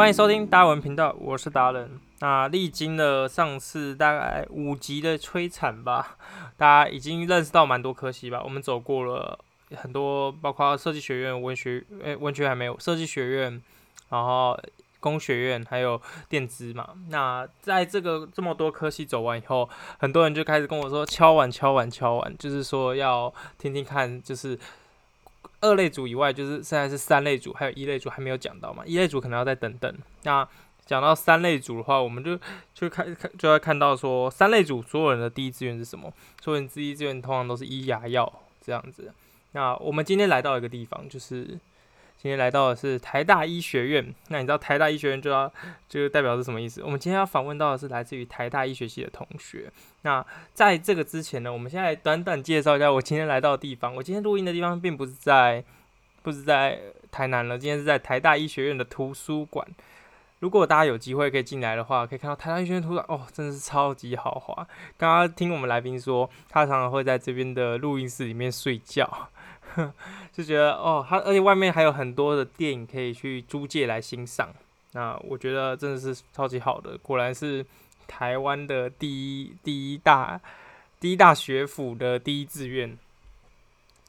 欢迎收听达文频道，我是达人。那历经了上次大概五集的摧残吧，大家已经认识到蛮多科系吧。我们走过了很多，包括设计学院、文学，诶、文学还没有，设计学院，然后工学院，还有电资嘛。那在这个这么多科系走完以后，很多人就开始跟我说敲碗、敲碗、敲碗，就是说要听听看，就是。二类组以外，就是现在是三类组，还有一类组还没有讲到嘛？一类组可能要再等等。那讲到三类组的话，我们就就看看就要看到说，三类组所有人的第一志愿是什么？所有人第一志愿通常都是医牙药这样子。那我们今天来到一个地方，就是。今天来到的是台大医学院，那你知道台大医学院就要就代表是什么意思？我们今天要访问到的是来自于台大医学系的同学。那在这个之前呢，我们现在短短介绍一下我今天来到的地方。我今天录音的地方并不是在，不是在台南了，今天是在台大医学院的图书馆。如果大家有机会可以进来的话，可以看到台大医学院图书馆，哦，真的是超级豪华。刚刚听我们来宾说，他常常会在这边的录音室里面睡觉。就觉得哦，它而且外面还有很多的电影可以去租借来欣赏。那我觉得真的是超级好的，果然是台湾的第一第一大第一大学府的第一志愿。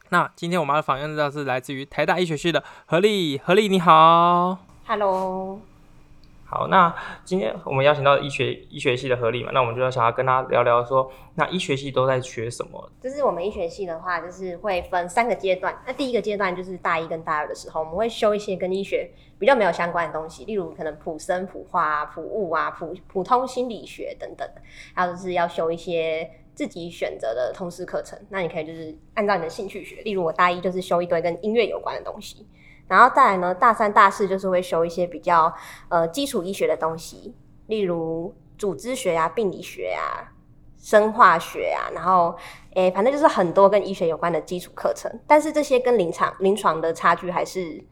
那今天我们的访问到是来自于台大医学系的何丽，何丽你好，Hello。好，那今天我们邀请到医学医学系的何丽嘛，那我们就要想要跟他聊聊说，那医学系都在学什么？就是我们医学系的话，就是会分三个阶段。那第一个阶段就是大一跟大二的时候，我们会修一些跟医学比较没有相关的东西，例如可能普生、普化啊、普物啊、普普通心理学等等。还有就是要修一些自己选择的通识课程，那你可以就是按照你的兴趣学。例如我大一就是修一堆跟音乐有关的东西。然后再来呢，大三、大四就是会修一些比较呃基础医学的东西，例如组织学啊、病理学啊、生化学啊，然后诶，反正就是很多跟医学有关的基础课程。但是这些跟临床临床的差距还是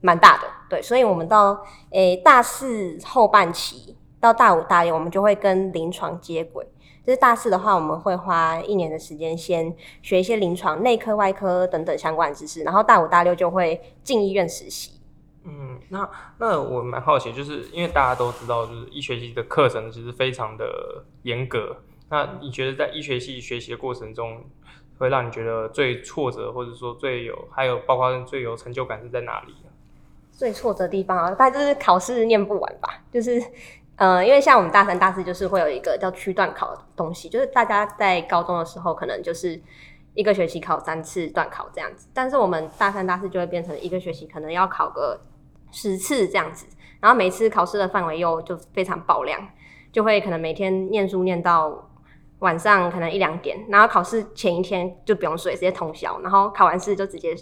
蛮大的，对。所以我们到诶大四后半期到大五、大六，我们就会跟临床接轨。就是大四的话，我们会花一年的时间，先学一些临床、内科、外科等等相关的知识，然后大五、大六就会进医院实习。嗯，那那我蛮好奇，就是因为大家都知道，就是医学系的课程其实非常的严格。那你觉得在医学系学习的过程中，会让你觉得最挫折，或者说最有，还有包括最有成就感是在哪里？最挫折的地方啊，大概就是考试念不完吧，就是。呃，因为像我们大三、大四就是会有一个叫区段考的东西，就是大家在高中的时候可能就是一个学期考三次段考这样子，但是我们大三、大四就会变成一个学期可能要考个十次这样子，然后每次考试的范围又就非常爆量，就会可能每天念书念到晚上可能一两点，然后考试前一天就不用睡，直接通宵，然后考完试就直接。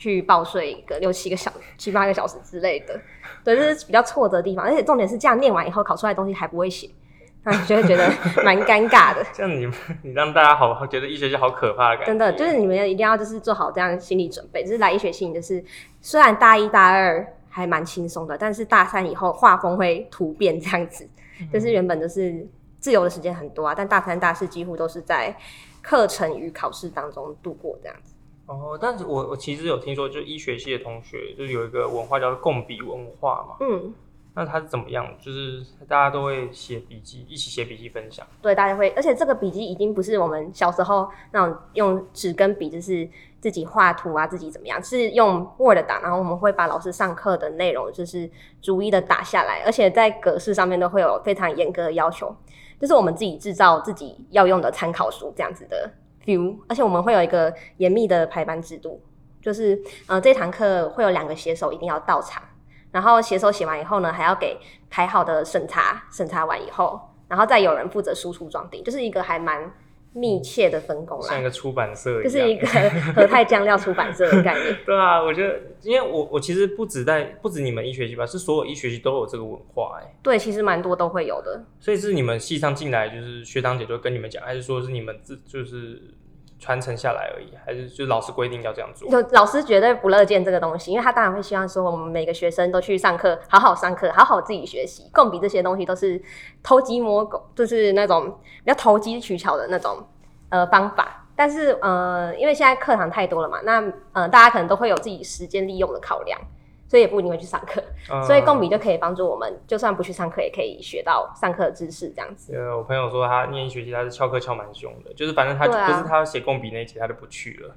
去报睡个六七个小时、七八个小时之类的，对，这是比较挫折的地方。而且重点是这样念完以后，考出来的东西还不会写，那你就会觉得 蛮尴尬的。这样你你让大家好觉得医学系好可怕的感觉。真的，就是你们一定要就是做好这样心理准备。就是来医学系，就是虽然大一大二还蛮轻松的，但是大三以后画风会突变，这样子。就是原本就是自由的时间很多啊，但大三大四几乎都是在课程与考试当中度过这样子。哦，但是我我其实有听说，就医学系的同学，就是有一个文化叫做共笔文化嘛。嗯，那它是怎么样？就是大家都会写笔记，一起写笔记分享。对，大家会，而且这个笔记已经不是我们小时候那种用纸跟笔，就是自己画图啊，自己怎么样，是用 Word 打，然后我们会把老师上课的内容就是逐一的打下来，而且在格式上面都会有非常严格的要求，就是我们自己制造自己要用的参考书这样子的。view，而且我们会有一个严密的排班制度，就是呃这堂课会有两个写手一定要到场，然后写手写完以后呢，还要给排好的审查，审查完以后，然后再有人负责输出装订，就是一个还蛮密切的分工啦，像一个出版社一样，就是一个和泰酱料出版社的概念。对啊，我觉得，因为我我其实不止在不止你们一学期吧，是所有一学期都有这个文化哎、欸。对，其实蛮多都会有的。所以是你们系上进来，就是学长姐就跟你们讲，还是说是你们自就是传承下来而已，还是就老师规定要这样做？就老师绝对不乐见这个东西，因为他当然会希望说我们每个学生都去上课，好好上课，好好自己学习。共笔这些东西都是偷鸡摸狗，就是那种比较投机取巧的那种。呃，方法，但是呃，因为现在课堂太多了嘛，那呃，大家可能都会有自己时间利用的考量，所以也不一定会去上课。嗯、所以共笔就可以帮助我们，就算不去上课，也可以学到上课的知识这样子。呃，我朋友说他念一学期，他是翘课翘蛮凶的，就是反正他、啊、就是他写共笔那一节，他就不去了。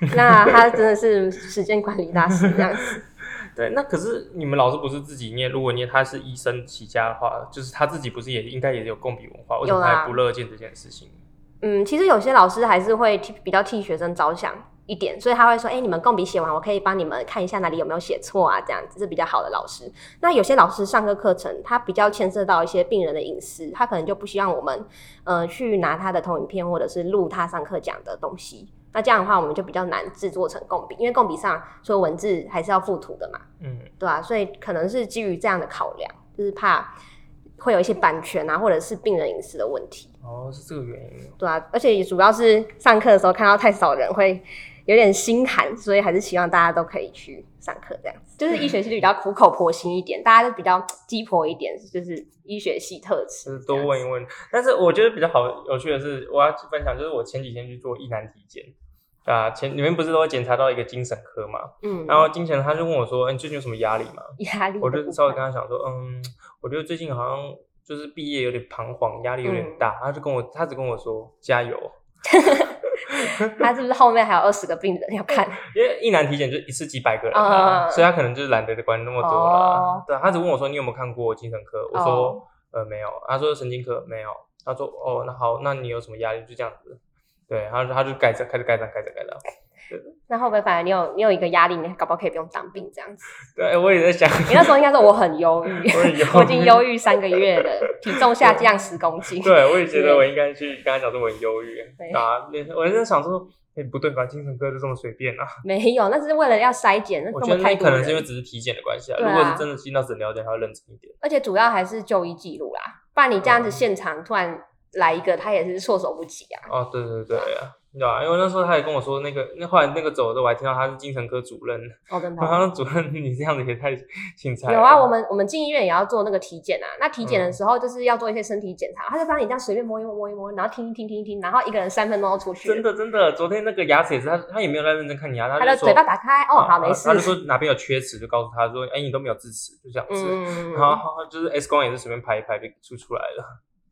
那他真的是时间管理大师这样子。对，那可是你们老师不是自己念？如果念他是医生起家的话，就是他自己不是也应该也有共笔文化？为什么他还不乐见这件事情？嗯，其实有些老师还是会替比较替学生着想一点，所以他会说：“哎、欸，你们共笔写完，我可以帮你们看一下哪里有没有写错啊，这样子是比较好的老师。”那有些老师上课课程，他比较牵涉到一些病人的隐私，他可能就不希望我们呃去拿他的投影片或者是录他上课讲的东西。那这样的话，我们就比较难制作成共笔，因为共笔上说文字还是要附图的嘛，嗯，对啊，所以可能是基于这样的考量，就是怕会有一些版权啊，或者是病人隐私的问题。哦，是这个原因。对啊，而且也主要是上课的时候看到太少人，会有点心寒，所以还是希望大家都可以去上课这样子。就是医学系就比较苦口婆心一点，大家都比较鸡婆一点，就是医学系特质。就是多问一问，但是我觉得比较好有趣的是，我要分享，就是我前几天去做疑难体检。啊，前你们不是都会检查到一个精神科嘛？嗯，然后精神他就问我说：“哎、欸，你最近有什么压力吗？”压力，我就稍微跟他讲说：“嗯，我觉得最近好像就是毕业有点彷徨，压力有点大。嗯”他就跟我，他只跟我说：“加油。” 他是不是后面还有二十个病人要看？因为一男体检就一次几百个人所以他可能就是懒得管那么多了、哦。对，他只问我说：“你有没有看过精神科？”我说：“哦、呃，没有。”他说：“神经科没有。”他说：“哦，那好，那你有什么压力？”就这样子。对，然后他就改着，开始改着改着，改着。那会不会反而你有你有一个压力，你搞不好可以不用当兵这样子？对，我也在想。你那时候应该说我很忧郁，我，我已经忧郁三个月了，体重下降十公斤。对，我也觉得我应该去跟他讲说我很忧郁啊。我在想说，哎，不对吧？精神科就这么随便啊？没有，那是为了要筛检。那我觉得那可能是因为只是体检的关系啊。如果是真的进到诊疗间，还要认真一点。而且主要还是就医记录啦，不然你这样子现场突然来一个，他也是措手不及啊。哦，对对对啊。对啊，因为那时候他也跟我说，那个那后来那个走的时候，我还听到他是精神科主任。哦，真的。他说主任，你这样子也太精彩了。有啊，我们我们进医院也要做那个体检啊。那体检的时候就是要做一些身体检查，嗯、他就帮你这样随便摸一摸摸一摸，然后听一听听一听，然后一个人三分钟就出去。真的真的，昨天那个牙齿也是他，他也没有在认真看你牙，他的嘴巴打开，哦，好没事。他就说哪边有缺齿，就告诉他说，哎，你都没有智齿，就这样子。嗯。然后就是 X 光也是随便拍一拍就出出来了。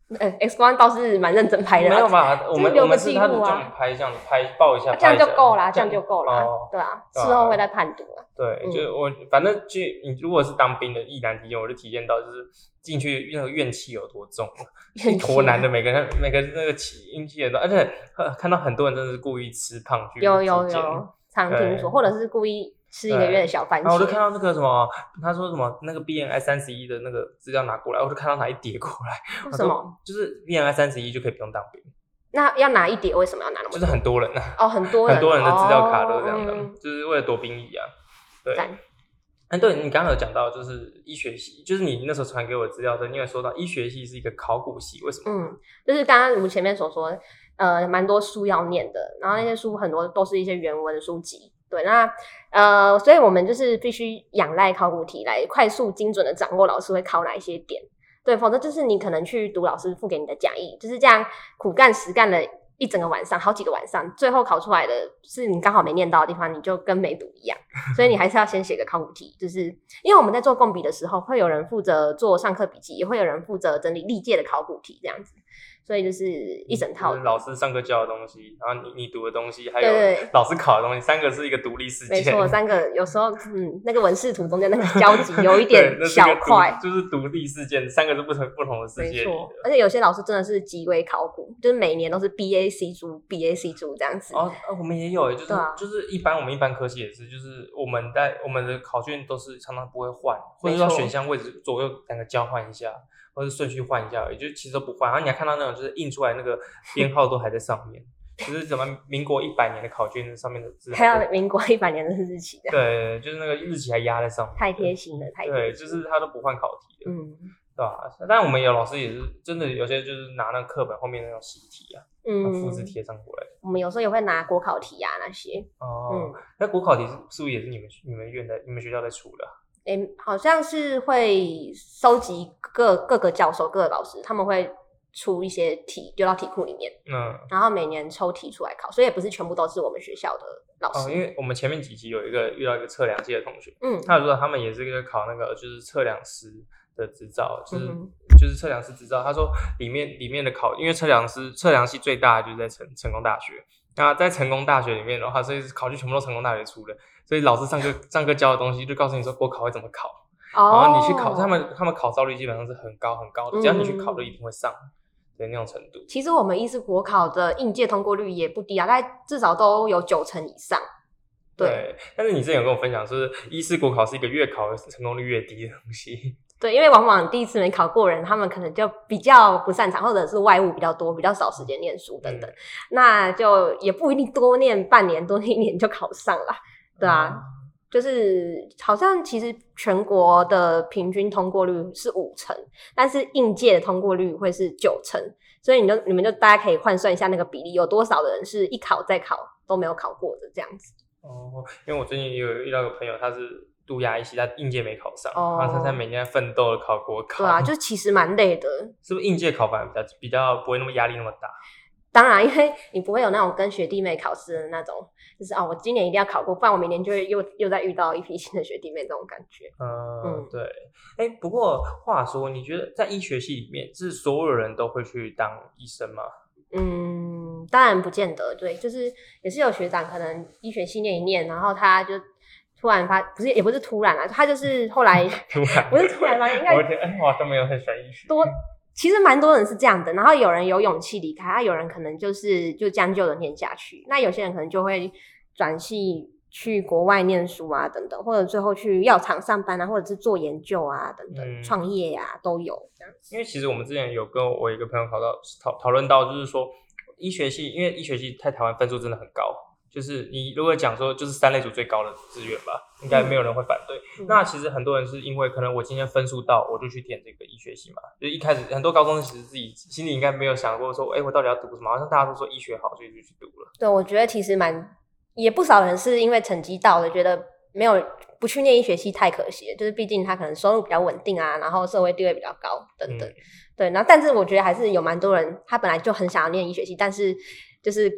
嗯，X 光倒是蛮认真拍的。没有吧？我们我们是他的这样拍，这样子拍，抱一下，这样就够了，这样就够了。哦，对啊，事后会再判读啊。对，就我反正就，你如果是当兵的役男体验，我就体验到就是进去那个怨气有多重，一坨男的每个人每个那个气阴气也多，而且看到很多人真的是故意吃胖去。有有有，常听说，或者是故意。吃一个月的小番茄，然后我就看到那个什么，他说什么那个 BMI 三十一的那个资料拿过来，我就看到拿一叠过来。为什么？就是 BMI 三十一就可以不用当兵。那要拿一叠，为什么要拿那么多？就是很多人呐、啊。哦，很多人，很多人的资料卡都这样的、哦，就是为了躲兵役啊。对。哎，对你刚刚有讲到，就是医学系，就是你那时候传给我资料的，你有说到医学系是一个考古系，为什么？嗯，就是刚刚我们前面所说，呃，蛮多书要念的，然后那些书很多都是一些原文书籍。对，那呃，所以我们就是必须仰赖考古题来快速精准的掌握老师会考哪一些点。对，否则就是你可能去读老师付给你的讲义，就是这样苦干实干了一整个晚上，好几个晚上，最后考出来的是你刚好没念到的地方，你就跟没读一样。所以你还是要先写个考古题，就是因为我们在做共笔的时候，会有人负责做上课笔记，也会有人负责整理历届的考古题，这样子。所以就是一整套，就是、老师上课教的东西，然后你你读的东西，还有老师考的东西，三个是一个独立事件。没错，三个有时候嗯，那个文视图中间那个 交集有一点小块，就是独立事件，三个是不同不同的事件。没错，而且有些老师真的是极为考古，就是每年都是 B A C 组 B A C 组这样子。哦，我们也有，就是、啊、就是一般我们一般科系也是，就是我们在我们的考卷都是常常不会换，或者说选项位置左右两个交换一下。或者顺序换一下而已，就其实都不换。然后你还看到那种，就是印出来那个编号都还在上面，就是什么民国一百年的考卷上面的字，还有民国一百年的日期的。对，就是那个日期还压在上面。太贴心了，太贴心了。对，就是他都不换考题的，嗯，对吧？但我们有老师也是真的，有些就是拿那课本后面那种习题啊，嗯，复制贴上过来。我们有时候也会拿国考题啊那些。哦，嗯，那国考题是是不是也是你们你们院的你们学校在出的？诶、欸，好像是会收集各各个教授、各个老师，他们会出一些题丢到题库里面，嗯，然后每年抽题出来考，所以也不是全部都是我们学校的老师。哦，因为我们前面几集有一个遇到一个测量系的同学，嗯，他有说他们也是一个考那个就是测量师的执照，就是、嗯、就是测量师执照。他说里面里面的考，因为测量师测量系最大的就是在成成功大学，那在成功大学里面的话，所以考据全部都成功大学出的，所以老师上课上课教的东西就告诉你说国考会怎么考，哦、然后你去考，他们他们考照率基本上是很高很高的，只要你去考，就一定会上。嗯的那种程度，其实我们医师国考的应届通过率也不低啊，大概至少都有九成以上。对，对，但是你之前有跟我分享，说是医师国考是一个越考成功率越低的东西。对，因为往往第一次没考过人，他们可能就比较不擅长，或者是外务比较多，比较少时间念书等等，嗯、那就也不一定多念半年，多念一年就考上了。对啊。嗯就是好像其实全国的平均通过率是五成，但是应届的通过率会是九成，所以你就你们就大家可以换算一下那个比例，有多少的人是一考再考都没有考过的这样子。哦，因为我最近有遇到个朋友，他是读牙医系，他应届没考上，哦，然后他在每年奋斗的考国考。对啊，就其实蛮累的。是不是应届考反而比较比较不会那么压力那么大？当然，因为 你不会有那种跟学弟妹考试的那种，就是哦，我今年一定要考过，不然我明年就会又又再遇到一批新的学弟妹这种感觉。嗯，嗯对。哎、欸，不过话说，你觉得在医学系里面，是所有人都会去当医生吗？嗯，当然不见得。对，就是也是有学长可能医学系念一念，然后他就突然发，不是也不是突然啊，他就是后来 突然不是突然吗？应该我觉得哎，我好像没有很喜欢医学。多。其实蛮多人是这样的，然后有人有勇气离开，啊，有人可能就是就将就的念下去。那有些人可能就会转系去国外念书啊，等等，或者最后去药厂上班啊，或者是做研究啊，等等，嗯、创业呀、啊、都有这样子。因为其实我们之前有跟我一个朋友讨到讨讨论到，就是说医学系，因为医学系在台湾分数真的很高。就是你如果讲说，就是三类组最高的志愿吧，应该没有人会反对。嗯、那其实很多人是因为可能我今天分数到，我就去填这个医学系嘛。就一开始很多高中生其实自己心里应该没有想过说，哎、欸，我到底要读什么？好像大家都说医学好，所以就去读了。对，我觉得其实蛮也不少人是因为成绩到了，觉得没有不去念医学系太可惜了。就是毕竟他可能收入比较稳定啊，然后社会地位比较高等等。嗯、对，然后但是我觉得还是有蛮多人，他本来就很想要念医学系，但是就是。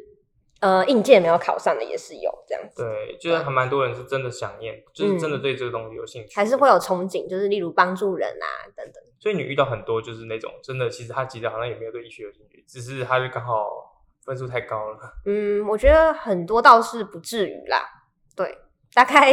呃，应届没有考上的也是有这样子。对，就是还蛮多人是真的想念，嗯、就是真的对这个东西有兴趣，还是会有憧憬，就是例如帮助人啊等等。所以你遇到很多就是那种真的，其实他其实好像也没有对医学有兴趣，只是他就刚好分数太高了。嗯，我觉得很多倒是不至于啦。对，大概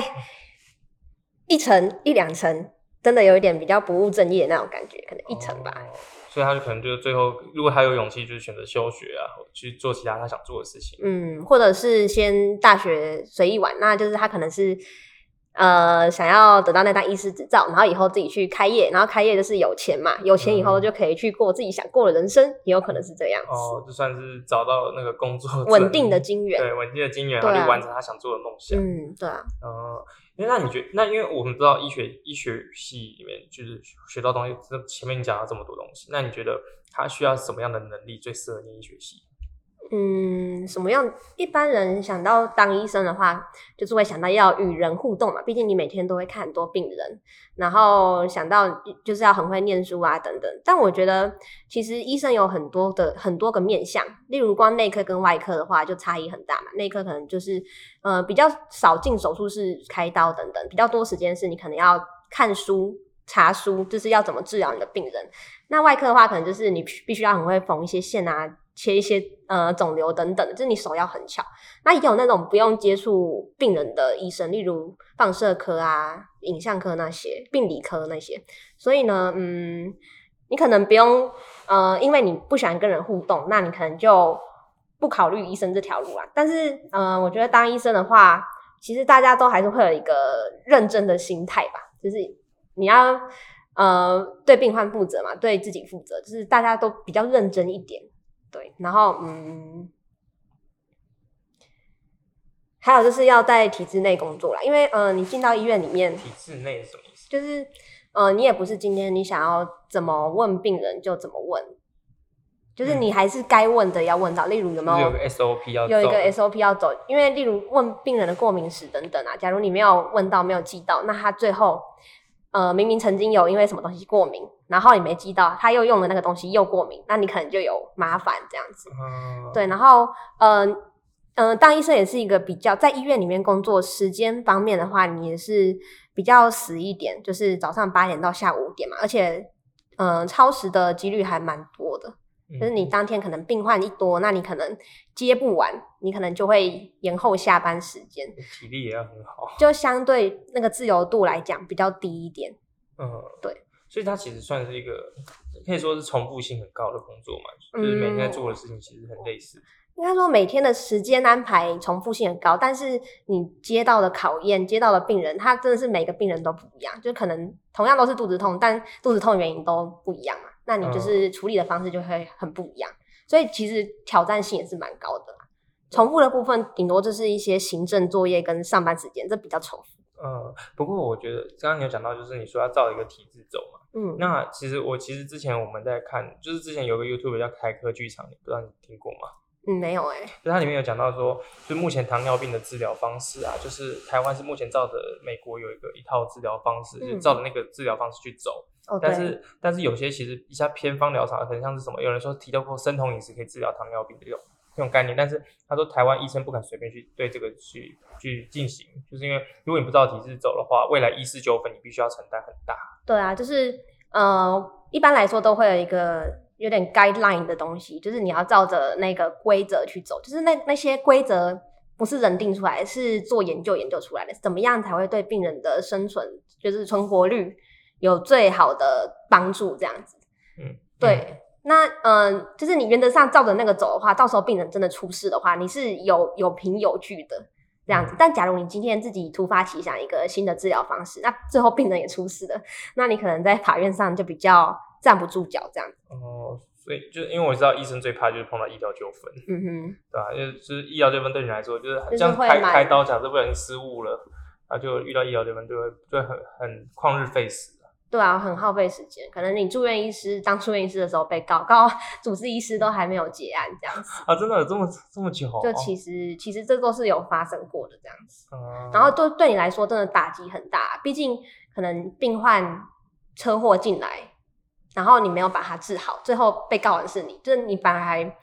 一层一两层，真的有一点比较不务正业的那种感觉，可能一层吧。哦所以他就可能就最后，如果他有勇气，就是选择休学啊，去做其他他想做的事情。嗯，或者是先大学随意玩，那就是他可能是呃想要得到那张医师执照，然后以后自己去开业，然后开业就是有钱嘛，有钱以后就可以去过自己想过的人生，嗯、也有可能是这样子。哦，就算是找到那个工作稳定的金源，对，稳定的金源，然后就完成他想做的梦想。嗯，对啊。呃因为那你觉得，那因为我们知道医学医学系里面就是学到东西，这前面你讲了这么多东西，那你觉得他需要什么样的能力最适合念医学系？嗯，什么样？一般人想到当医生的话，就是会想到要与人互动嘛。毕竟你每天都会看很多病人，然后想到就是要很会念书啊等等。但我觉得，其实医生有很多的很多个面向。例如，光内科跟外科的话，就差异很大嘛。内科可能就是呃比较少进手术室开刀等等，比较多时间是你可能要看书查书，就是要怎么治疗你的病人。那外科的话，可能就是你必须要很会缝一些线啊。切一些呃肿瘤等等，就是你手要很巧。那也有那种不用接触病人的医生，例如放射科啊、影像科那些、病理科那些。所以呢，嗯，你可能不用呃，因为你不喜欢跟人互动，那你可能就不考虑医生这条路啊。但是，呃，我觉得当医生的话，其实大家都还是会有一个认真的心态吧，就是你要呃对病患负责嘛，对自己负责，就是大家都比较认真一点。对，然后嗯，还有就是要在体制内工作啦，因为呃，你进到医院里面，体制内是什么意思？就是呃，你也不是今天你想要怎么问病人就怎么问，就是你还是该问的要问到，例如有没有，有个 SOP 要有一个 SOP 要走，因为例如问病人的过敏史等等啊，假如你没有问到，没有记到，那他最后呃，明明曾经有因为什么东西过敏，然后你没记到，他又用了那个东西又过敏，那你可能就有麻烦这样子。嗯，对，然后，嗯、呃、嗯、呃，当医生也是一个比较在医院里面工作，时间方面的话，你也是比较死一点，就是早上八点到下午五点嘛，而且，嗯、呃，超时的几率还蛮多的。就是你当天可能病患一多，那你可能接不完，你可能就会延后下班时间，体力也要很好，就相对那个自由度来讲比较低一点。嗯，对，所以它其实算是一个可以说是重复性很高的工作嘛，就是每天在做的事情其实很类似。嗯应该说每天的时间安排重复性很高，但是你接到的考验、接到的病人，他真的是每个病人都不一样，就可能同样都是肚子痛，但肚子痛的原因都不一样嘛。那你就是处理的方式就会很不一样，嗯、所以其实挑战性也是蛮高的。重复的部分顶多就是一些行政作业跟上班时间，这比较重复。嗯，不过我觉得刚刚你有讲到，就是你说要照一个体制走嘛。嗯，那其实我其实之前我们在看，就是之前有个 YouTube 叫凯科剧场，你不知道你听过吗？嗯，没有哎、欸，就它里面有讲到说，就目前糖尿病的治疗方式啊，就是台湾是目前照着美国有一个一套治疗方式，嗯、就照着那个治疗方式去走。哦，但是但是有些其实一下偏方疗法，可能像是什么，有人说提到过生酮饮食可以治疗糖尿病的这种这种概念，但是他说台湾医生不敢随便去对这个去去进行，就是因为如果你不照体制走的话，未来医师纠纷你必须要承担很大。对啊，就是呃，一般来说都会有一个。有点 guideline 的东西，就是你要照着那个规则去走，就是那那些规则不是人定出来，是做研究研究出来的，怎么样才会对病人的生存，就是存活率有最好的帮助，这样子。嗯，对。嗯、那嗯、呃，就是你原则上照着那个走的话，到时候病人真的出事的话，你是有有凭有据的这样子。嗯、但假如你今天自己突发奇想一个新的治疗方式，那最后病人也出事了，那你可能在法院上就比较。站不住脚这样子哦，所以就因为我知道医生最怕就是碰到医疗纠纷，嗯哼，对吧？因为就是医疗纠纷对你来说就是很像开开刀，假设不小心失误了，啊，就遇到医疗纠纷就会就会很很旷日费时。对啊，很耗费时间。可能你住院医师当住院医师的时候被告，告主治医师都还没有结案这样子啊，真的有这么这么久？就其实其实这都是有发生过的这样子，嗯、然后对对你来说真的打击很大，毕竟可能病患车祸进来。然后你没有把它治好，最后被告的是你，就是你反而还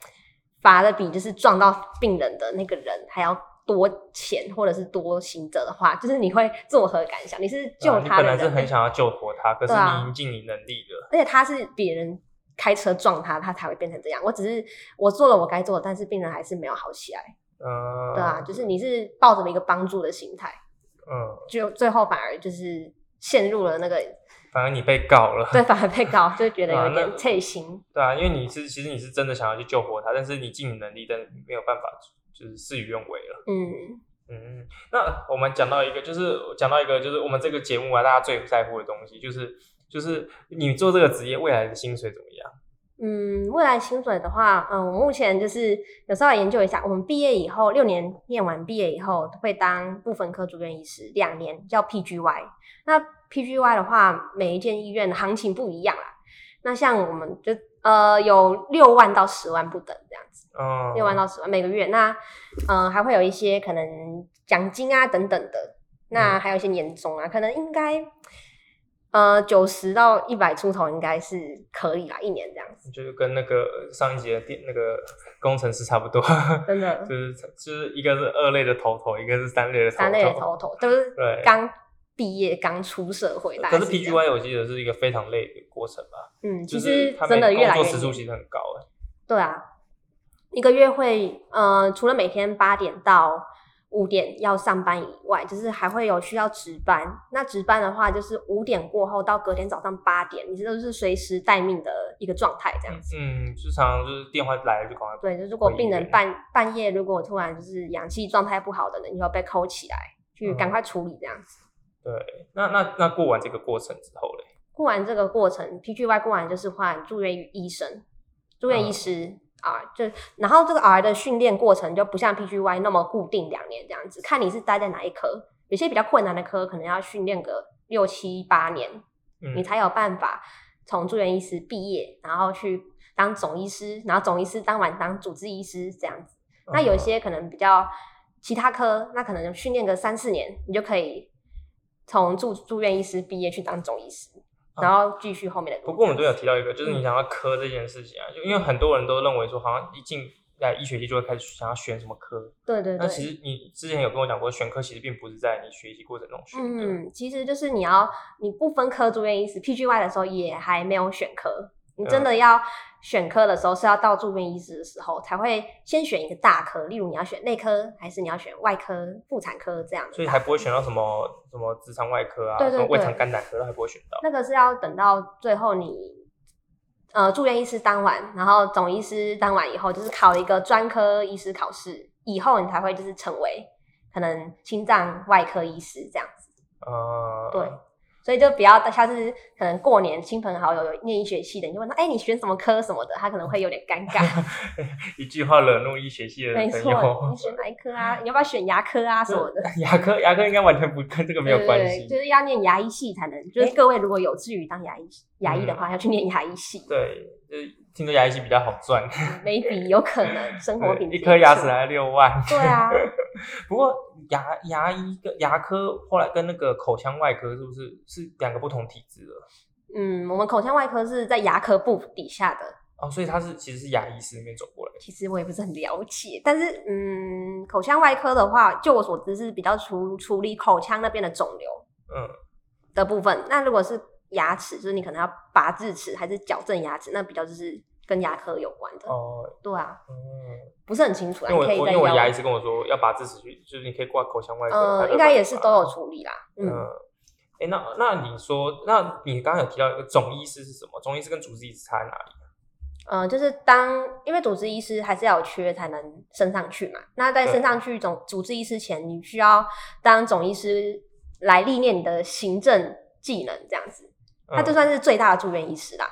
罚的比就是撞到病人的那个人还要多钱，或者是多行者的话，就是你会作何感想？你是救他的人，啊，你本来是很想要救活他，可是你已经尽你能力了，啊。而且他是别人开车撞他，他才会变成这样。我只是我做了我该做的，但是病人还是没有好起来。嗯，对啊，就是你是抱着一个帮助的心态，嗯，就最后反而就是陷入了那个。反而你被告了，对，反而被告，就觉得有点退心。对啊，因为你是其实你是真的想要去救活他，但是你尽你能力，但没有办法，就是事与愿违了。嗯嗯，那我们讲到一个，就是讲到一个，就是我们这个节目啊，大家最在乎的东西，就是就是你做这个职业未来的薪水怎么样？嗯，未来薪水的话，嗯，我目前就是有稍微研究一下，我们毕业以后六年念完毕业以后会当部分科住院医师，两年叫 PGY。那 PGY 的话，每一间医院的行情不一样啦。那像我们就呃有六万到十万不等这样子，哦，六万到十万每个月。那嗯、呃，还会有一些可能奖金啊等等的。那还有一些年终啊，嗯、可能应该呃九十到一百出头应该是可以啦，一年这样子。就是跟那个上一节的电那个工程师差不多，真的，就是就是一个是二类的头头，一个是三类的头头，三类的头头，就是对刚。毕业刚出社会，可是 PGY 我记得是一个非常累的过程吧？嗯，其实真的越来越。工作时数其实很高哎。对啊，一个月会呃，除了每天八点到五点要上班以外，就是还会有需要值班。那值班的话，就是五点过后到隔天早上八点，你这都是随时待命的一个状态，这样子。嗯，时常就是电话来了就赶快。对，就如果病人半半夜如果突然就是氧气状态不好的人，你就要被扣起来去赶快处理这样子。对，那那那过完这个过程之后嘞？过完这个过程，PGY 过完就是换住院医生、住院医师、嗯、啊，就然后这个 R 的训练过程就不像 PGY 那么固定两年这样子，看你是待在哪一科，有些比较困难的科可能要训练个六七八年，嗯、你才有办法从住院医师毕业，然后去当总医师，然后总医师当完当主治医师这样子。嗯、那有些可能比较其他科，那可能训练个三四年，你就可以。从住住院医师毕业去当总医师，然后继续后面的。不过我们都有提到一个，就是你想要科这件事情啊，就因为很多人都认为说，好像一进来一学期就会开始想要选什么科。对对对。那其实你之前有跟我讲过，选科其实并不是在你学习过程中选的。嗯，其实就是你要你不分科住院医师 PGY 的时候也还没有选科，你真的要。选科的时候是要到住院医师的时候才会先选一个大科，例如你要选内科，还是你要选外科、妇产科这样。所以还不会选到什么什么直肠外科啊，对对对，什么胃肠肝胆科都还不会选到。那个是要等到最后你呃住院医师当完，然后总医师当完以后，就是考一个专科医师考试以后，你才会就是成为可能心脏外科医师这样子。呃，对。所以就不要下次可能过年亲朋好友有念医学系的，你就问他，哎、欸，你选什么科什么的，他可能会有点尴尬。一句话惹怒医学系的朋友。没错，你选哪一科啊？你要不要选牙科啊什么的？牙科，牙科应该完全不跟这个没有关系。就是要念牙医系才能。就是各位如果有志于当牙医、牙医的话，要去念牙医系。对，就是听说牙医系比较好赚。没比有可能 生活品质。一颗牙齿来六万。对啊。不过牙牙医跟牙科后来跟那个口腔外科是不是是两个不同体制的？嗯，我们口腔外科是在牙科部底下的哦，所以他是其实是牙医师那边走过来。其实我也不是很了解，但是嗯，口腔外科的话，就我所知是比较处处理口腔那边的肿瘤嗯的部分。嗯、那如果是牙齿，就是你可能要拔智齿还是矫正牙齿，那比较就是跟牙科有关的哦。对啊，嗯。不是很清楚啊，因为我因为我牙医师跟我说要拔智齿去，就是你可以挂口腔外科，嗯，应该也是都有处理啦。嗯，哎、欸，那那你说，那你刚刚有提到一个总医师是什么？总医师跟主治医师差在哪里？嗯，就是当因为主治医师还是要有缺才能升上去嘛。那在升上去总主治医师前，你需要当总医师来历练你的行政技能，这样子，那就算是最大的住院医师啦。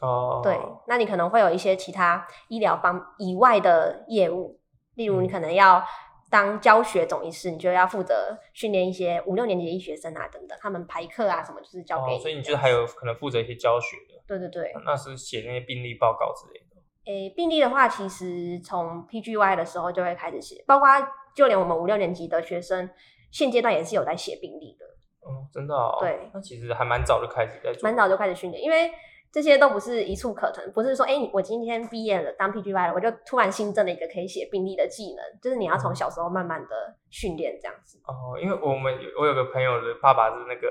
哦，对，那你可能会有一些其他医疗方以外的业务，例如你可能要当教学总医师，你就要负责训练一些五六年级的医学生啊等等，他们排课啊什么，就是交给你。哦，所以你就还有可能负责一些教学的。对对对，那是写那些病例报告之类的。诶，病例的话，其实从 PGY 的时候就会开始写，包括就连我们五六年级的学生，现阶段也是有在写病例的。哦，真的哦。对，那其实还蛮早就开始在做，蛮早就开始训练，因为。这些都不是一蹴可成，不是说，哎，我今天毕业了当 PGY 了，我就突然新增了一个可以写病历的技能，就是你要从小时候慢慢的训练这样子。哦，因为我们我有个朋友的爸爸是那个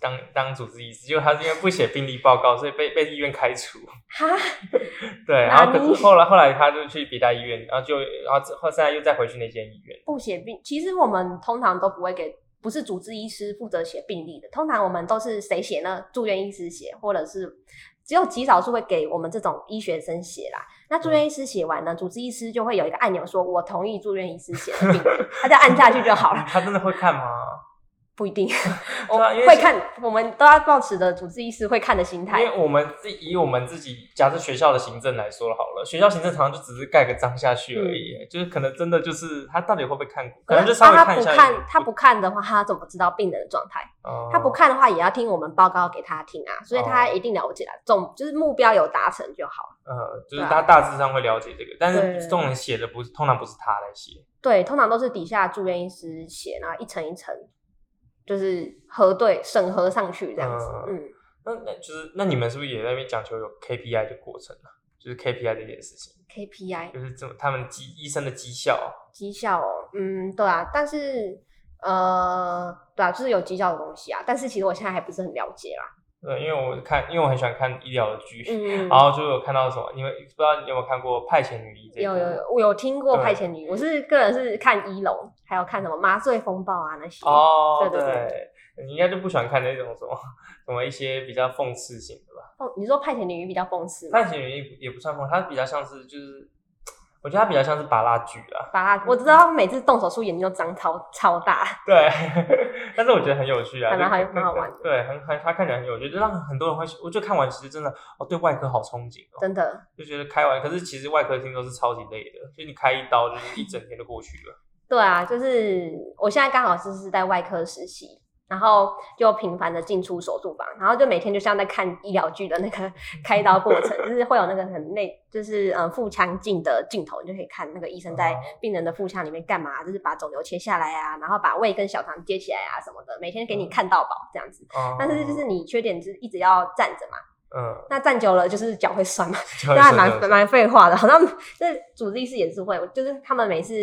当当主治医师，就他是因为不写病历报告，所以被被医院开除。哈？对，然后可是后来后来他就去别大医院，然后就然后后现在又再回去那间医院。不写病，其实我们通常都不会给，不是主治医师负责写病历的，通常我们都是谁写呢？住院医师写，或者是。只有极少数会给我们这种医学生写啦。那住院医师写完呢，主治医师就会有一个按钮，说我同意住院医师写的病历，他再按下去就好了。他真的会看吗？不一定，我会看，我们都要保持的主治医师会看的心态。因为我们自以我们自己，假设学校的行政来说好了，学校行政常常就只是盖个章下去而已，嗯、就是可能真的就是他到底会不会看，可能就稍微看一下。他不看，他不看的话，他怎么知道病人的状态？哦、他不看的话，也要听我们报告给他听啊，所以他一定了解了。总就是目标有达成就好。呃，就是他大致上会了解这个，啊、但是这种人写的不是，通常不是他来写。对，通常都是底下住院医师写，然后一层一层。就是核对审核上去这样子，嗯，嗯，那那就是那你们是不是也在那边讲求有 KPI 的过程啊？就是 KPI 这件事情，KPI 就是这么他们绩医生的绩效，绩效哦，嗯，对啊，但是呃，对啊，就是有绩效的东西啊，但是其实我现在还不是很了解啦。对，因为我看，因为我很喜欢看医疗的剧，嗯、然后就有看到什么，你们不知道你有没有看过《派遣女医》这？有有有，我有听过《派遣女医》，我是个人是看一龙，还有看什么《麻醉风暴》啊那些。哦，对对对，对你应该就不喜欢看那种什么什么一些比较讽刺性的吧？哦，你说《派遣女医》比较讽刺？派遣女医也不算讽，它比较像是就是。我觉得它比较像是芭乐剧啊，我知道他每次动手术眼睛都张超超大，对，但是我觉得很有趣啊，还蛮好，蛮好玩的，对，很很，他看起来很有趣，就让很多人会，我觉得看完其实真的，哦，对外科好憧憬哦，真的，就觉得开完，可是其实外科听说是超级累的，就你开一刀就是一整天就过去了，对啊，就是我现在刚好是是在外科实习，然后就频繁的进出手术房，然后就每天就像在看医疗剧的那个 开刀过程，就是会有那个很内，就是嗯腹腔镜的镜头，你就可以看那个医生在病人的腹腔里面干嘛，就是把肿瘤切下来啊，然后把胃跟小肠接起来啊什么的，每天给你看到饱这样子。但是就是你缺点就是一直要站着嘛，嗯，那站久了就是脚会酸嘛，那还蛮蛮废话的，好像 就是主治医师也是会，就是他们每次。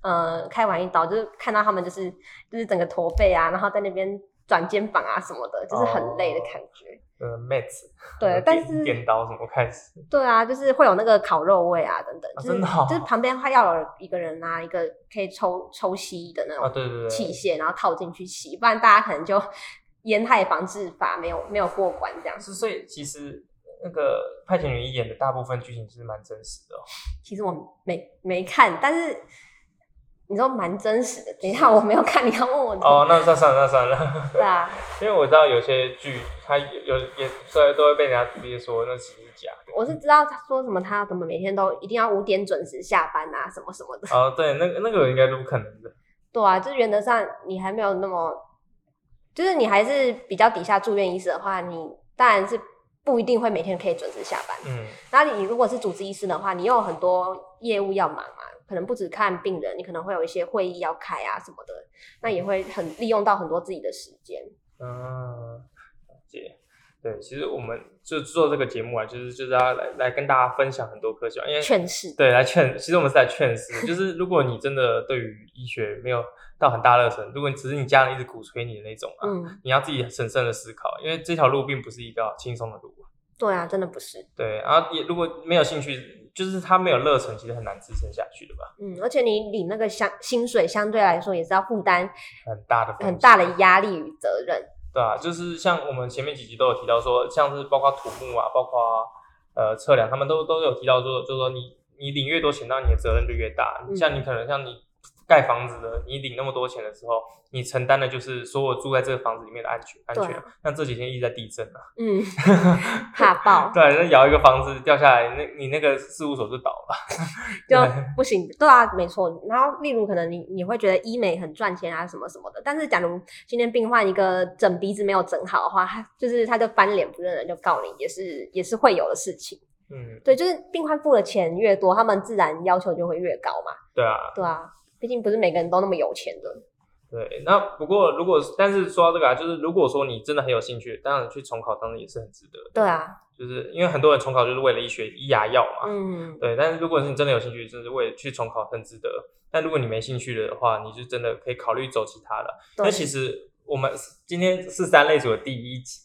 呃，开完一刀就是看到他们就是就是整个驼背啊，然后在那边转肩膀啊什么的，就是很累的感觉。呃，mats。对，但是电刀怎么开始？对啊，就是会有那个烤肉味啊等等，啊、就是真的、哦、就是旁边还要有一个人拿一个可以抽抽吸的那种对对对器械，然后套进去吸，不然大家可能就 烟害防治法没有没有过关这样。是，所以其实那个派遣女医演的大部分剧情是蛮真实的、哦。其实我没没看，但是。你说蛮真实的，等一下我没有看，你要问我哦，那那算了，那算了。对啊，因为我知道有些剧，它有也虽然都会被人家直接说那其实是假的。我是知道他说什么，他怎么每天都一定要五点准时下班啊，什么什么的。哦，对，那个那个应该是不可能的。对啊，就是原则上你还没有那么，就是你还是比较底下住院医师的话，你当然是不一定会每天可以准时下班。嗯，那你如果是主治医师的话，你又有很多业务要忙嘛。可能不止看病人，你可能会有一些会议要开啊什么的，那也会很利用到很多自己的时间。嗯，姐，对，其实我们就做这个节目啊，就是就是要来来跟大家分享很多科学，因为劝世，对，来劝，其实我们是来劝世，就是如果你真的对于医学没有到很大热忱，如果你只是你家人一直鼓吹你的那种啊，嗯，你要自己审慎的思考，因为这条路并不是一个轻松的路。对啊，真的不是。对，然后也如果没有兴趣，就是他没有热忱，其实很难支撑下去的吧。嗯，而且你领那个相薪水，相对来说也是要负担很大的很大的压力与责任。对啊，就是像我们前面几集都有提到说，像是包括土木啊，包括呃测量，他们都都有提到说，就是说你你领越多钱，那你的责任就越大。嗯，像你可能像你。盖房子的，你领那么多钱的时候，你承担的就是所有住在这个房子里面的安全安全。像这几天一直在地震啊，嗯，怕爆。对，那摇一个房子掉下来，那你那个事务所就倒了，就不行。对啊，没错。然后，例如可能你你会觉得医美很赚钱啊，什么什么的。但是，假如今天病患一个整鼻子没有整好的话，他就是他就翻脸不认人就告你，也是也是会有的事情。嗯，对，就是病患付的钱越多，他们自然要求就会越高嘛。对啊，对啊。毕竟不是每个人都那么有钱的。对，那不过如果但是说到这个啊，就是如果说你真的很有兴趣，当然去重考，当然也是很值得的。对啊，就是因为很多人重考就是为了医学医牙药嘛。嗯。对，但是如果是你真的有兴趣，就是为了去重考，很值得。但如果你没兴趣的话，你就真的可以考虑走其他的。那其实我们今天是三类组的第一集。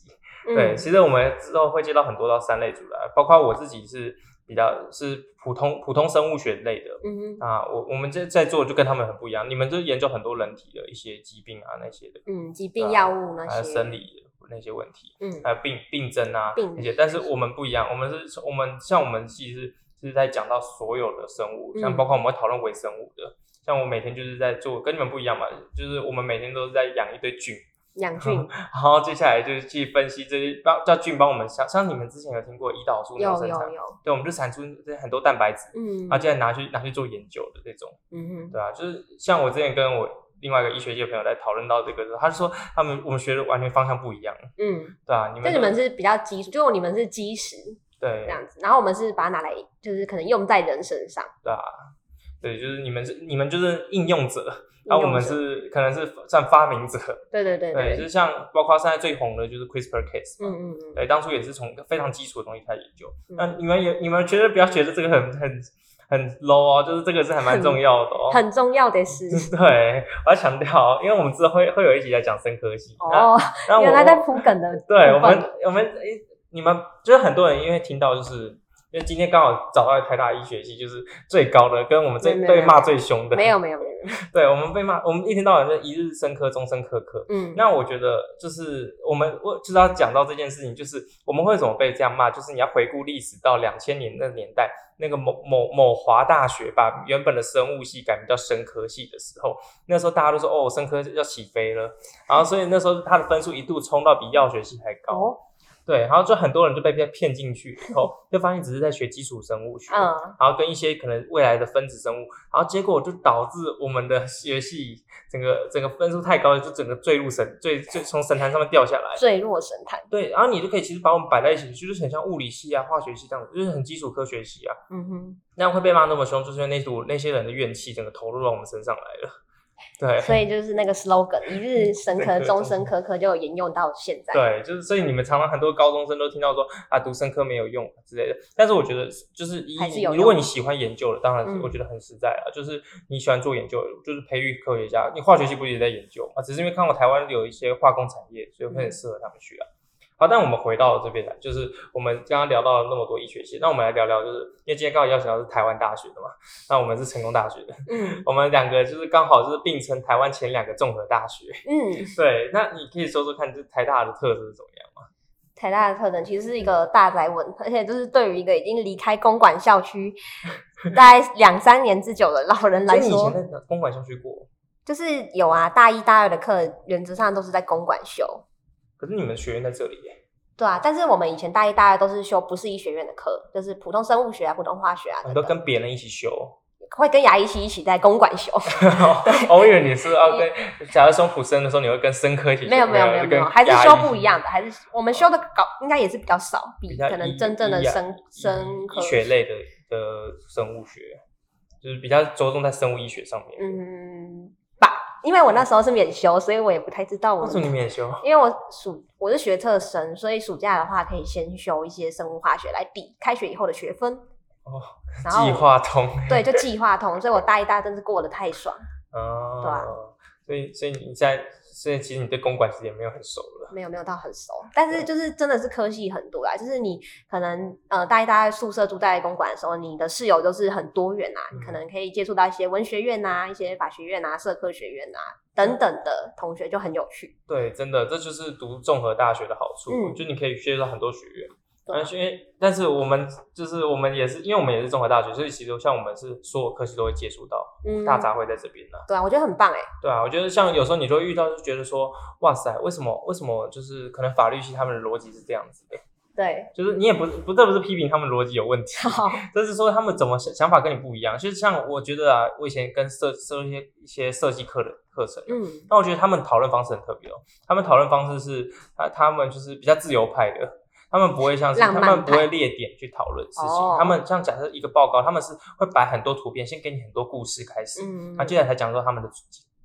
嗯、对，其实我们之后会接到很多到三类组的，包括我自己是。比较是普通普通生物学类的，嗯哼啊，我我们这在做就跟他们很不一样，你们就研究很多人体的一些疾病啊那些的，嗯，疾病药物那些，还有生理那些问题，嗯，还有病病症啊病那些，但是我们不一样，我们是，我们像我们其实是在讲到所有的生物，像包括我们会讨论微生物的，像我每天就是在做，跟你们不一样嘛，就是我们每天都是在养一堆菌。养菌，然后接下来就是去分析这些，帮叫菌帮我们像像你们之前有听过胰岛素那种生产，有有有，对，我们就产出这很多蛋白质，嗯，然后接下来拿去拿去做研究的这种，嗯哼，对啊，就是像我之前跟我另外一个医学界的朋友在讨论到这个时候，他就说他们我们学的完全方向不一样，嗯，对啊，你们就你们是比较基础，就你们是基石，对，这样子，然后我们是把它拿来就是可能用在人身上，对啊，对，就是你们是你们就是应用者。然后我们是可能是算发明者，对对对对，就是像包括现在最红的就是 CRISPR-Cas，嗯嗯嗯，对，当初也是从非常基础的东西开始研究。那你们也你们觉得不要觉得这个很很很 low 哦，就是这个是还蛮重要的哦，很重要的是，对，我要强调，因为我们之后会会有一集来讲生科系哦，原来在铺梗的，对我们我们诶，你们就是很多人因为听到就是。因为今天刚好找到台大医学系，就是最高的，跟我们最被骂最凶的。没有没有没有。对，我们被骂，我们一天到晚就一日生科、终身科科。嗯。那我觉得就是我们我就是要讲到这件事情，就是我们为什么被这样骂，就是你要回顾历史到两千年那个年代，那个某某某华大学把原本的生物系改名叫生科系的时候，那时候大家都说哦，生科要起飞了，然后所以那时候他的分数一度冲到比药学系还高。哦对，然后就很多人就被骗骗进去以后，就发现只是在学基础生物学，嗯，然后跟一些可能未来的分子生物，然后结果就导致我们的学系整个整个分数太高了，就整个坠入神坠坠从神坛上面掉下来，坠落神坛。对，然后你就可以其实把我们摆在一起，就是很像物理系啊、化学系这样子，就是很基础科学系啊。嗯哼，那样会被骂那么凶，就是因为那组那些人的怨气整个投入到我们身上来了。对，所以就是那个 slogan“ 一日生科，终身科科”就有沿用到现在。对，就是所以你们常常很多高中生都听到说啊，读生科没有用之类的。但是我觉得就是一，还是。如果你喜欢研究的，当然我觉得很实在啊，嗯、就是你喜欢做研究，就是培育科学家。你化学系不是也在研究啊？只是因为看过台湾有一些化工产业，所以会很适合他们去啊。嗯好，但我们回到这边来，就是我们刚刚聊到了那么多医学系，那我们来聊聊，就是因为今天刚好邀请到是台湾大学的嘛，那我们是成功大学的，嗯，我们两个就是刚好就是并称台湾前两个综合大学，嗯，对，那你可以说说看，就台大的特色是怎么样吗？台大的特征其实是一个大哉问，而且就是对于一个已经离开公馆校区 大概两三年之久的老人来说，你以前在公馆校区过？就是有啊，大一、大二的课原则上都是在公馆修。可是你们学院在这里耶？对啊，但是我们以前大一、大二都是修不是医学院的课，就是普通生物学啊、普通化学啊。你都跟别人一起修？会跟牙医系一起在公馆修。我以为你是 要跟，假如说普生的时候，你会跟生科一起修。没有没有没有没有，还是修不一样的，还是我们修的高应该也是比较少，比可能真正的生生科学类的的生物学，就是比较着重在生物医学上面。嗯。因为我那时候是免修，所以我也不太知道我。为什么你免修？因为我暑我是学测生，所以暑假的话可以先修一些生物化学来抵开学以后的学分。哦，计划通。对，就计划通，所以我大一、大二真是过得太爽。哦，对啊。所以，所以你在。所以其实你对公馆其实也没有很熟了，没有没有到很熟，但是就是真的是科系很多啦，就是你可能呃大一大二宿舍住在公馆的时候，你的室友都是很多元啊，嗯、你可能可以接触到一些文学院啊、一些法学院啊、社科学院啊等等的同学，就很有趣。对，真的这就是读综合大学的好处，嗯、就你可以接触到很多学院。但是因为，但是我们就是我们也是，因为我们也是综合大学，所以其实像我们是所有科系都会接触到，嗯，大杂烩在这边呢。对啊，我觉得很棒哎。对啊，我觉得像有时候你就会遇到，就觉得说，哇塞，为什么为什么就是可能法律系他们的逻辑是这样子的？对，就是你也不不这不是批评他们逻辑有问题，好，这是说他们怎么想想法跟你不一样。就是像我觉得啊，我以前跟设设一些一些设计课的课程，嗯，那我觉得他们讨论方式很特别哦。他们讨论方式是啊，他们就是比较自由派的。他们不会像是，他们不会列点去讨论事情。哦、他们像假设一个报告，他们是会摆很多图片，先给你很多故事开始，嗯，他接下来才讲说他们的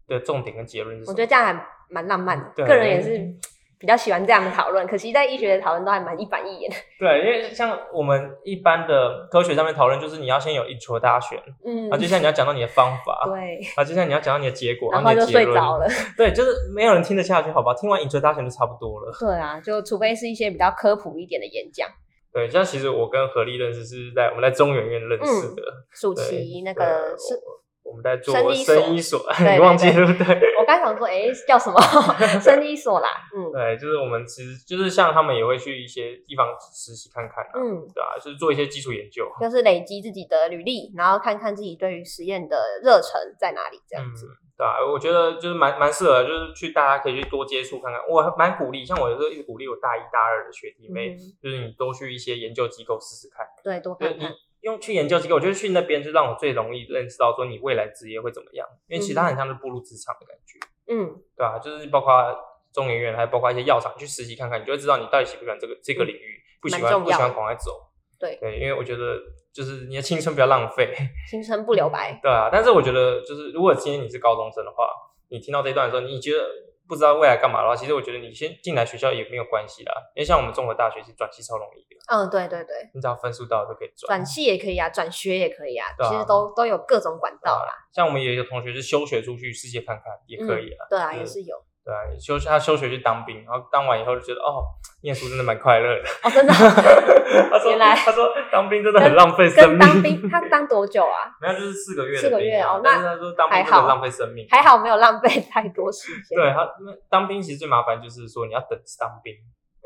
的重点跟结论是什么。我觉得这样还蛮浪漫的，对个人也是。比较喜欢这样的讨论，可惜在医学的讨论都还蛮一板一眼的。对，因为像我们一般的科学上面讨论，就是你要先有 introduction，嗯，然后接下来你要讲到你的方法，对，然后接下来你要讲到你的结果，然后就睡着了。对，就是没有人听得下去，好吧？听完 introduction 就差不多了。对啊，就除非是一些比较科普一点的演讲。对，像其实我跟何丽认识是在我们在中研院认识的，暑期那个是。我们在做生医所，你 忘记对不对？我刚想说，哎，叫什么 生医所啦？嗯，对，就是我们其实就是像他们也会去一些地方实习看看，嗯，对啊，就是做一些基础研究，就是累积自己的履历，然后看看自己对于实验的热忱在哪里，这样子，对啊，我觉得就是蛮蛮适合，就是去大家可以去多接触看看。我蛮鼓励，像我有时候一直鼓励我大一大二的学弟妹，就是你多去一些研究机构试试看，对，多看看。用去研究机构，我觉得去那边就让我最容易认识到说你未来职业会怎么样，因为其他很像是步入职场的感觉，嗯，对、啊？就是包括中研院，还有包括一些药厂去实习看看，你就会知道你到底喜不喜欢这个这个领域，不喜欢不喜欢赶快走，对对，因为我觉得就是你的青春不要浪费，青春不留白，对啊。但是我觉得就是如果今天你是高中生的话，你听到这一段的时候，你觉得。不知道未来干嘛的话，其实我觉得你先进来学校也没有关系啦，因为像我们综合大学是转系超容易的。嗯，对对对，你只要分数到就可以转。转系也可以啊，转学也可以啊，其实都都有各种管道啦。像我们也有一个同学是休学出去世界看看也可以啊。对啊，也是有。对啊，休他休学去当兵，然后当完以后就觉得哦，念书真的蛮快乐的。哦，真的。他说，他说当兵真的很浪费生命。当兵他当多久啊？没有，就是四个月。四个月哦，那他说当兵真的浪费生命。还好没有浪费太多时间。对他，因为当兵其实最麻烦就是说你要等当兵，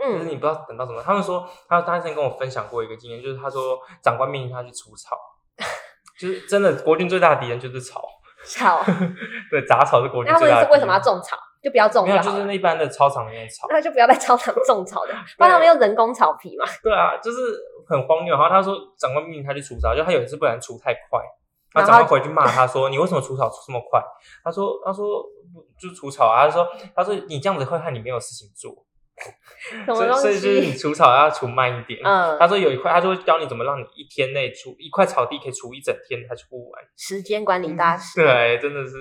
嗯，就是你不知道等到什么。他们说他他之前跟我分享过一个经验，就是他说长官命令他去除草，就是真的国军最大的敌人就是草。草。对，杂草是国军最大的。那为什么要种草？就不要种。没有，就是那一般的操场那种草。那就不要在操场种草的，不然他们用人工草皮嘛。对啊，就是很荒谬。然后他说长官命令他去除草，就他有一次不然除太快，他长官回去骂他说：“你为什么除草除这么快？”他说：“他说就是除草啊。”他说：“他说你这样子会害你没有事情做。” 所以，所以就是你除草要除慢一点。嗯，他说有一块，他就会教你怎么让你一天内除一块草地可以除一整天才除不完。时间管理大师。对，真的是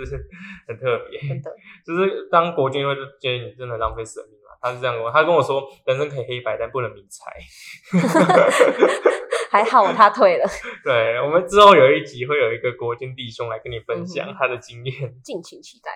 很特别。真的，就是当国军会觉得你真的浪费生命嘛？他是这样跟我，他跟我说，人生可以黑白，但不能迷彩。还好他退了。对，我们之后有一集会有一个国军弟兄来跟你分享他的经验，敬请期待。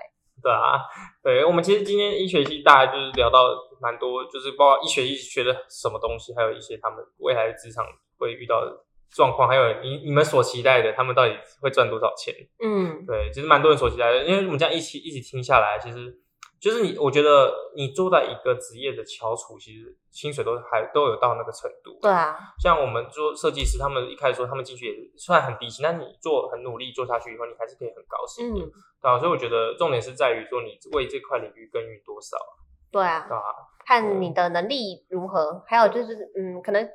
对啊，对，我们其实今天医学系大概就是聊到蛮多，就是包括医学系学的什么东西，还有一些他们未来的职场会遇到的状况，还有你你们所期待的，他们到底会赚多少钱？嗯，对，其实蛮多人所期待的，因为我们这样一起一起听下来，其实。就是你，我觉得你做在一个职业的翘楚，其实薪水都还都有到那个程度。对啊，像我们做设计师，他们一开始说他们进去也算很低薪，但你做很努力做下去以后，你还是可以很高薪的。嗯，对啊，所以我觉得重点是在于说你为这块领域耕耘多少。对啊，对啊，看你的能力如何，还有就是嗯，可能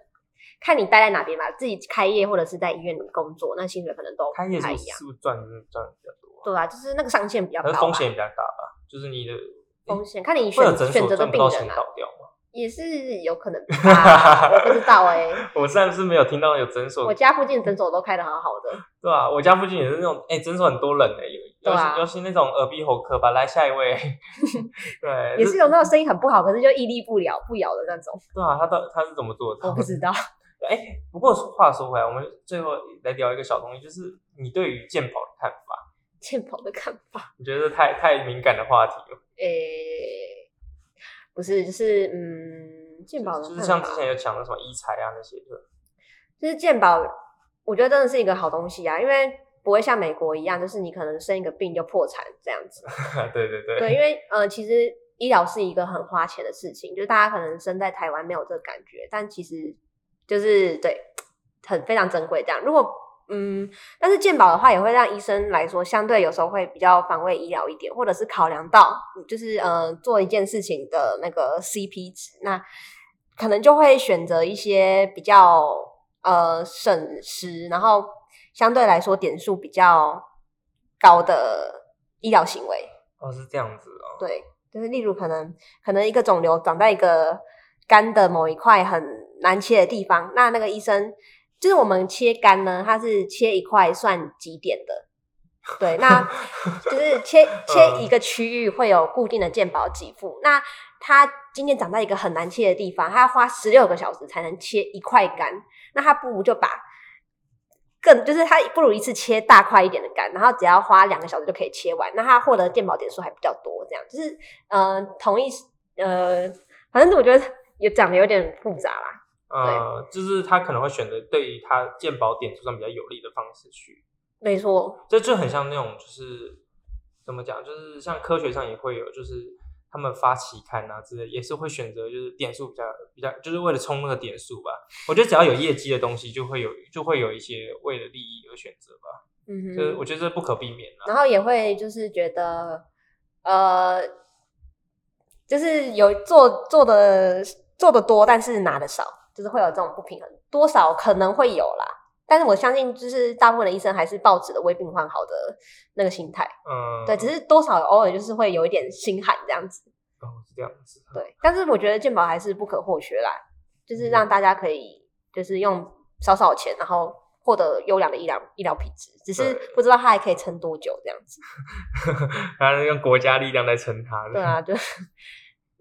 看你待在哪边吧，自己开业或者是在医院里工作，那薪水可能都不太一样。开业是不是赚赚比较多？对啊，就是那个上限比较高，风险比较大吧。就是你的风险，看你选选择的病人啊，也是有可能吧，我不知道哎、欸。我上次没有听到有诊所，我家附近诊所都开的好好的。对啊，我家附近也是那种，哎、欸，诊所很多人哎、欸，尤尤其那种耳鼻喉科吧。来下一位，对，也是有那种声音很不好，可是就屹立不了不摇的那种。对啊，他到他是怎么做的？我不知道。哎、欸，不过话说回来，我们最后来聊一个小东西，就是你对于健保的看法。健保的看法，你觉得太太敏感的话题了？诶、欸，不是，就是嗯，健保的就是像之前有讲的什么医材啊那些的，就是健保，我觉得真的是一个好东西啊，因为不会像美国一样，就是你可能生一个病就破产这样子。对对对，对，因为呃，其实医疗是一个很花钱的事情，就是大家可能生在台湾没有这个感觉，但其实就是对，很非常珍贵这样。如果嗯，但是健保的话，也会让医生来说，相对有时候会比较防卫医疗一点，或者是考量到，就是呃，做一件事情的那个 CP 值，那可能就会选择一些比较呃省时，然后相对来说点数比较高的医疗行为。哦，是这样子哦。对，就是例如可能可能一个肿瘤长在一个肝的某一块很难切的地方，那那个医生。就是我们切肝呢，它是切一块算几点的，对，那 就是切切一个区域会有固定的健保给付。那它今天长在一个很难切的地方，它要花十六个小时才能切一块肝，那它不如就把更就是它不如一次切大块一点的肝，然后只要花两个小时就可以切完，那它获得健保点数还比较多。这样就是呃，同一呃，反正我觉得也讲的有点复杂啦。呃，就是他可能会选择对于他鉴宝点数上比较有利的方式去，没错，这就很像那种就是怎么讲，就是像科学上也会有，就是他们发期刊啊之类，也是会选择就是点数比较比较，就是为了冲那个点数吧。我觉得只要有业绩的东西，就会有就会有一些为了利益而选择吧。嗯哼，就是我觉得这不可避免啊。然后也会就是觉得，呃，就是有做做的做的多，但是拿的少。就是会有这种不平衡，多少可能会有啦，但是我相信，就是大部分的医生还是抱持的为病患好的那个心态，嗯，对，只是多少偶尔就是会有一点心寒这样子，哦，是这样子，对，但是我觉得健保还是不可或缺啦，就是让大家可以就是用少少钱，然后获得优良的医疗医疗品质，只是不知道它还可以撑多久这样子，还是用国家力量来撑它的，对啊，就。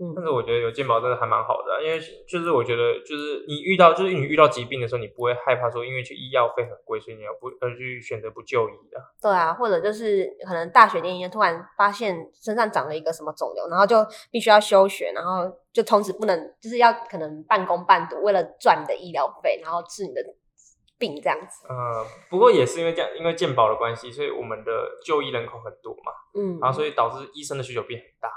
嗯，但是我觉得有健保真的还蛮好的，啊，因为就是我觉得就是你遇到就是你遇到疾病的时候，你不会害怕说因为去医药费很贵，所以你要不而去选择不就医的。对啊，或者就是可能大学念医突然发现身上长了一个什么肿瘤，然后就必须要休学，然后就从此不能就是要可能半工半读，为了赚你的医疗费，然后治你的病这样子。嗯，不过也是因为这样，因为健保的关系，所以我们的就医人口很多嘛，嗯，然后所以导致医生的需求变很大。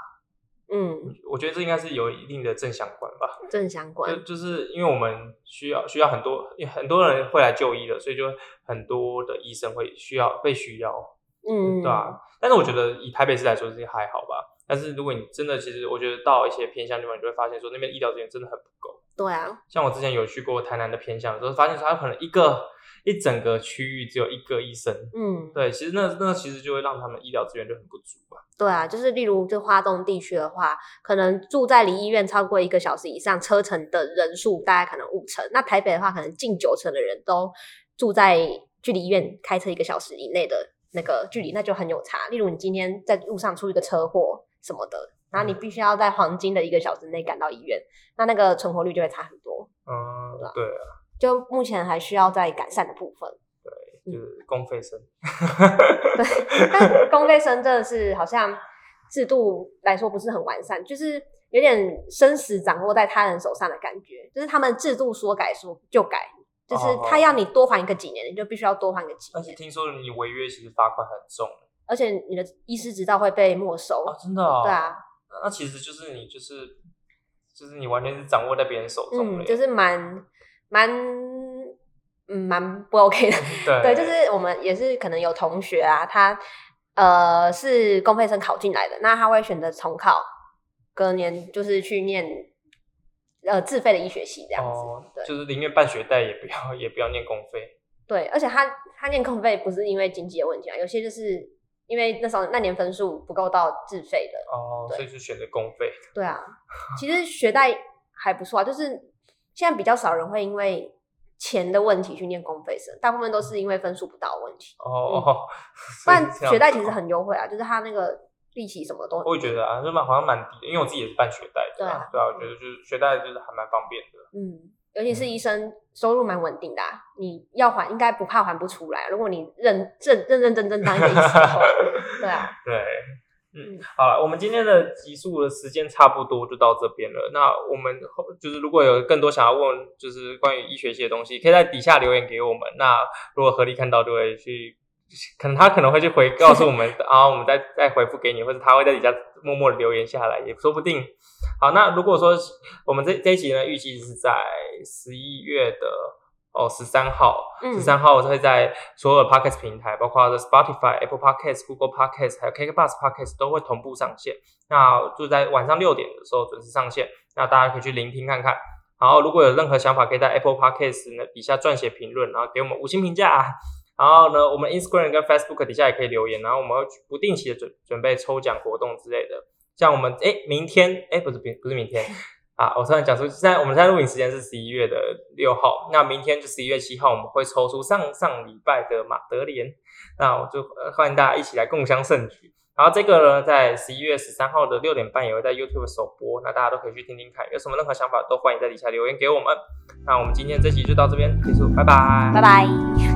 嗯，我觉得这应该是有一定的正相关吧。正相关，就就是因为我们需要需要很多，很多人会来就医的，所以就很多的医生会需要被需要。嗯，对啊。但是我觉得以台北市来说，这些还好吧。但是如果你真的，其实我觉得到一些偏乡地方，你就会发现说那边医疗资源真的很不够。对啊，像我之前有去过台南的偏乡的时候，发现说他可能一个一整个区域只有一个医生。嗯，对，其实那那其实就会让他们医疗资源就很不足吧。对啊，就是例如就花东地区的话，可能住在离医院超过一个小时以上车程的人数大概可能五成，那台北的话可能近九成的人都住在距离医院开车一个小时以内的那个距离，那就很有差。例如你今天在路上出一个车祸什么的。然后你必须要在黄金的一个小时内赶到医院，那那个存活率就会差很多。嗯，对啊，就目前还需要再改善的部分。对，就是公费生。对，但公费生真的是好像制度来说不是很完善，就是有点生死掌握在他人手上的感觉。就是他们制度说改说就改，就是他要你多还一个几年，你就必须要多还个几年。而且听说你违约其实罚款很重，而且你的医师执照会被没收。啊，真的啊？对啊。那其实就是你，就是就是你完全是掌握在别人手中，嗯，就是蛮蛮嗯蛮不 OK 的，对，对，就是我们也是可能有同学啊，他呃是公费生考进来的，那他会选择重考，隔年就是去念呃自费的医学系这样子，哦，对，就是宁愿办学贷也不要也不要念公费，对，而且他他念公费不是因为经济的问题啊，有些就是。因为那时候那年分数不够到自费的哦，所以就选择公费。对啊，其实学贷还不错啊，就是现在比较少人会因为钱的问题去念公费生，大部分都是因为分数不到的问题哦。嗯、不然学贷其实很优惠啊，就是他那个利息什么都我也觉得啊，就蛮好像蛮低的，因为我自己也是办学贷，对啊，对啊，我觉得就是学贷就是还蛮方便的，嗯。尤其是医生收入蛮稳定的，啊，你要还应该不怕还不出来。如果你认认认认真真当一个医生的话，对啊，对，嗯，好了，我们今天的集数的时间差不多就到这边了。那我们就是如果有更多想要问，就是关于医学系的东西，可以在底下留言给我们。那如果合理看到，就会去。可能他可能会去回告诉我们，然 后我们再再回复给你，或者他会在底下默默的留言下来，也说不定。好，那如果说我们这这一集呢，预计是在十一月的哦十三号，十三号我会在所有的 Podcast 平台，包括 Spotify、Apple Podcast、Google Podcast 还有 KKBox Podcast 都会同步上线。那就在晚上六点的时候准时上线，那大家可以去聆听看看。然后如果有任何想法，可以在 Apple Podcast 呢底下撰写评论，然后给我们五星评价。然后呢，我们 Instagram 跟 Facebook 底下也可以留言，然后我们会不定期的准准备抽奖活动之类的。像我们诶明天诶不是不是明天啊，我突然讲出，现在我们现在录影时间是十一月的六号，那明天就十一月七号，我们会抽出上上礼拜的马德莲，那我就欢迎大家一起来共襄盛举。然后这个呢，在十一月十三号的六点半也会在 YouTube 首播，那大家都可以去听听看，有什么任何想法都欢迎在底下留言给我们。那我们今天这集就到这边结束，拜拜，拜拜。